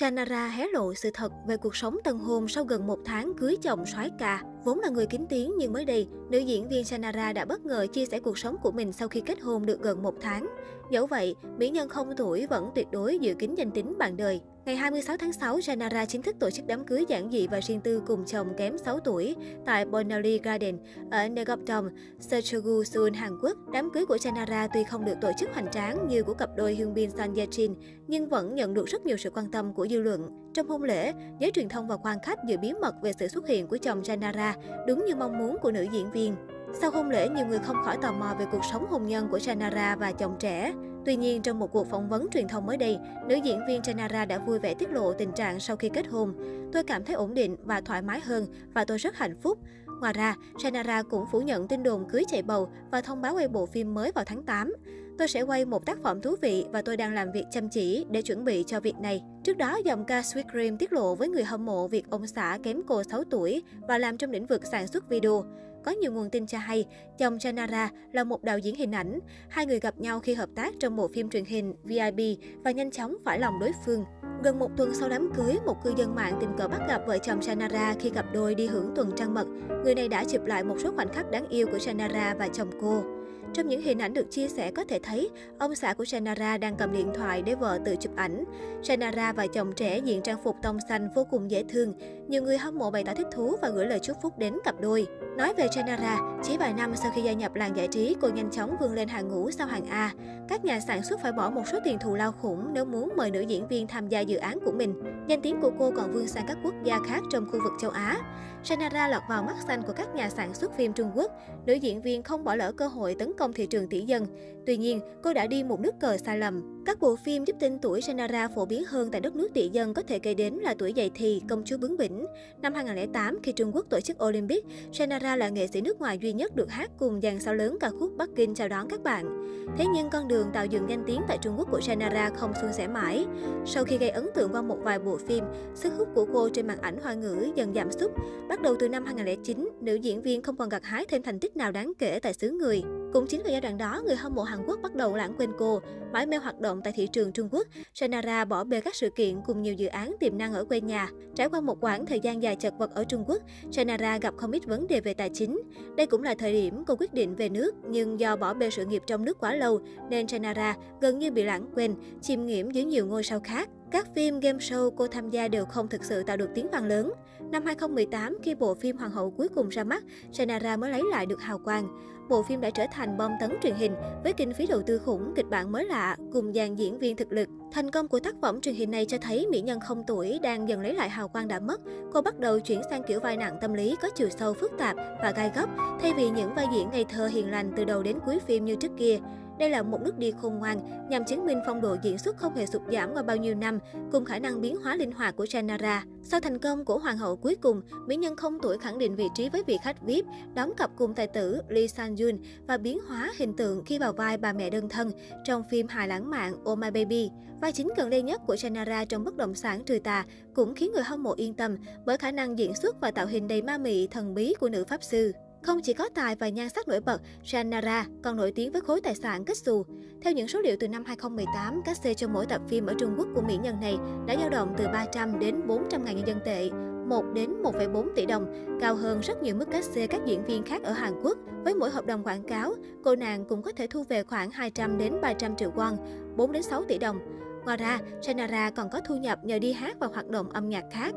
Sanara hé lộ sự thật về cuộc sống tân hôn sau gần một tháng cưới chồng soái ca. Vốn là người kín tiếng nhưng mới đây, nữ diễn viên Sanara đã bất ngờ chia sẻ cuộc sống của mình sau khi kết hôn được gần một tháng. Dẫu vậy, mỹ nhân không tuổi vẫn tuyệt đối giữ kín danh tính bạn đời. Ngày 26 tháng 6, Janara chính thức tổ chức đám cưới giản dị và riêng tư cùng chồng kém 6 tuổi tại Bonali Garden ở Negopdom, Seochu, Seoul, Hàn Quốc. Đám cưới của Janara tuy không được tổ chức hoành tráng như của cặp đôi Hyun Bin Son Ye Jin, nhưng vẫn nhận được rất nhiều sự quan tâm của dư luận. Trong hôn lễ, giới truyền thông và quan khách giữ bí mật về sự xuất hiện của chồng Janara, đúng như mong muốn của nữ diễn viên. Sau hôn lễ, nhiều người không khỏi tò mò về cuộc sống hôn nhân của Janara và chồng trẻ. Tuy nhiên, trong một cuộc phỏng vấn truyền thông mới đây, nữ diễn viên Janara đã vui vẻ tiết lộ tình trạng sau khi kết hôn. Tôi cảm thấy ổn định và thoải mái hơn và tôi rất hạnh phúc. Ngoài ra, Janara cũng phủ nhận tin đồn cưới chạy bầu và thông báo quay bộ phim mới vào tháng 8. Tôi sẽ quay một tác phẩm thú vị và tôi đang làm việc chăm chỉ để chuẩn bị cho việc này. Trước đó, giọng ca Sweet Cream tiết lộ với người hâm mộ việc ông xã kém cô 6 tuổi và làm trong lĩnh vực sản xuất video. Có nhiều nguồn tin cho hay, chồng Janara là một đạo diễn hình ảnh. Hai người gặp nhau khi hợp tác trong bộ phim truyền hình VIP và nhanh chóng phải lòng đối phương. Gần một tuần sau đám cưới, một cư dân mạng tình cờ bắt gặp vợ chồng shanara khi cặp đôi đi hưởng tuần trăng mật. Người này đã chụp lại một số khoảnh khắc đáng yêu của shanara và chồng cô. Trong những hình ảnh được chia sẻ có thể thấy, ông xã của Shannara đang cầm điện thoại để vợ tự chụp ảnh. Shannara và chồng trẻ diện trang phục tông xanh vô cùng dễ thương. Nhiều người hâm mộ bày tỏ thích thú và gửi lời chúc phúc đến cặp đôi. Nói về Shanara, chỉ vài năm sau khi gia nhập làng giải trí, cô nhanh chóng vươn lên hàng ngũ sau hàng A. Các nhà sản xuất phải bỏ một số tiền thù lao khủng nếu muốn mời nữ diễn viên tham gia dự án của mình. Danh tiếng của cô còn vươn sang các quốc gia khác trong khu vực châu Á. Shanara lọt vào mắt xanh của các nhà sản xuất phim Trung Quốc. Nữ diễn viên không bỏ lỡ cơ hội tấn công thị trường tỷ dân. Tuy nhiên, cô đã đi một nước cờ sai lầm. Các bộ phim giúp tên tuổi Shannara phổ biến hơn tại đất nước tỷ dân có thể kể đến là Tuổi dậy thì, Công chúa bướng bỉnh. Năm 2008, khi Trung Quốc tổ chức Olympic, Shannara là nghệ sĩ nước ngoài duy nhất được hát cùng dàn sao lớn ca khúc Bắc Kinh chào đón các bạn. Thế nhưng con đường tạo dựng danh tiếng tại Trung Quốc của Shannara không suôn sẻ mãi. Sau khi gây ấn tượng qua một vài bộ phim, sức hút của cô trên màn ảnh hoa ngữ dần giảm sút. Bắt đầu từ năm 2009, nữ diễn viên không còn gặt hái thêm thành tích nào đáng kể tại xứ người. Cũng chính vào giai đoạn đó, người hâm mộ Hàn Quốc bắt đầu lãng quên cô. Mãi mê hoạt động tại thị trường Trung Quốc, Shannara bỏ bê các sự kiện cùng nhiều dự án tiềm năng ở quê nhà. Trải qua một quãng thời gian dài chật vật ở Trung Quốc, Shannara gặp không ít vấn đề về tài chính. Đây cũng là thời điểm cô quyết định về nước, nhưng do bỏ bê sự nghiệp trong nước quá lâu, nên Shannara gần như bị lãng quên, chìm nghiễm dưới nhiều ngôi sao khác. Các phim game show cô tham gia đều không thực sự tạo được tiếng vang lớn. Năm 2018, khi bộ phim Hoàng hậu cuối cùng ra mắt, Shannara mới lấy lại được hào quang. Bộ phim đã trở thành bom tấn truyền hình với kinh phí đầu tư khủng, kịch bản mới lạ cùng dàn diễn viên thực lực. Thành công của tác phẩm truyền hình này cho thấy mỹ nhân không tuổi đang dần lấy lại hào quang đã mất. Cô bắt đầu chuyển sang kiểu vai nặng tâm lý có chiều sâu phức tạp và gai góc, thay vì những vai diễn ngây thơ hiền lành từ đầu đến cuối phim như trước kia. Đây là một nước đi khôn ngoan nhằm chứng minh phong độ diễn xuất không hề sụt giảm qua bao nhiêu năm, cùng khả năng biến hóa linh hoạt của Janara. Sau thành công của Hoàng hậu cuối cùng, mỹ nhân không tuổi khẳng định vị trí với vị khách VIP, đóng cặp cùng tài tử Lee San Yoon và biến hóa hình tượng khi vào vai bà mẹ đơn thân trong phim hài lãng mạn Oh My Baby. Vai chính gần đây nhất của Janara trong bất động sản trừ tà cũng khiến người hâm mộ yên tâm bởi khả năng diễn xuất và tạo hình đầy ma mị thần bí của nữ pháp sư. Không chỉ có tài và nhan sắc nổi bật, Shannara còn nổi tiếng với khối tài sản kết xù. Theo những số liệu từ năm 2018, các xê cho mỗi tập phim ở Trung Quốc của mỹ nhân này đã dao động từ 300 đến 400 ngàn nhân dân tệ, 1 đến 1,4 tỷ đồng, cao hơn rất nhiều mức cách xê các diễn viên khác ở Hàn Quốc. Với mỗi hợp đồng quảng cáo, cô nàng cũng có thể thu về khoảng 200 đến 300 triệu won, 4 đến 6 tỷ đồng. Ngoài ra, Shannara còn có thu nhập nhờ đi hát và hoạt động âm nhạc khác.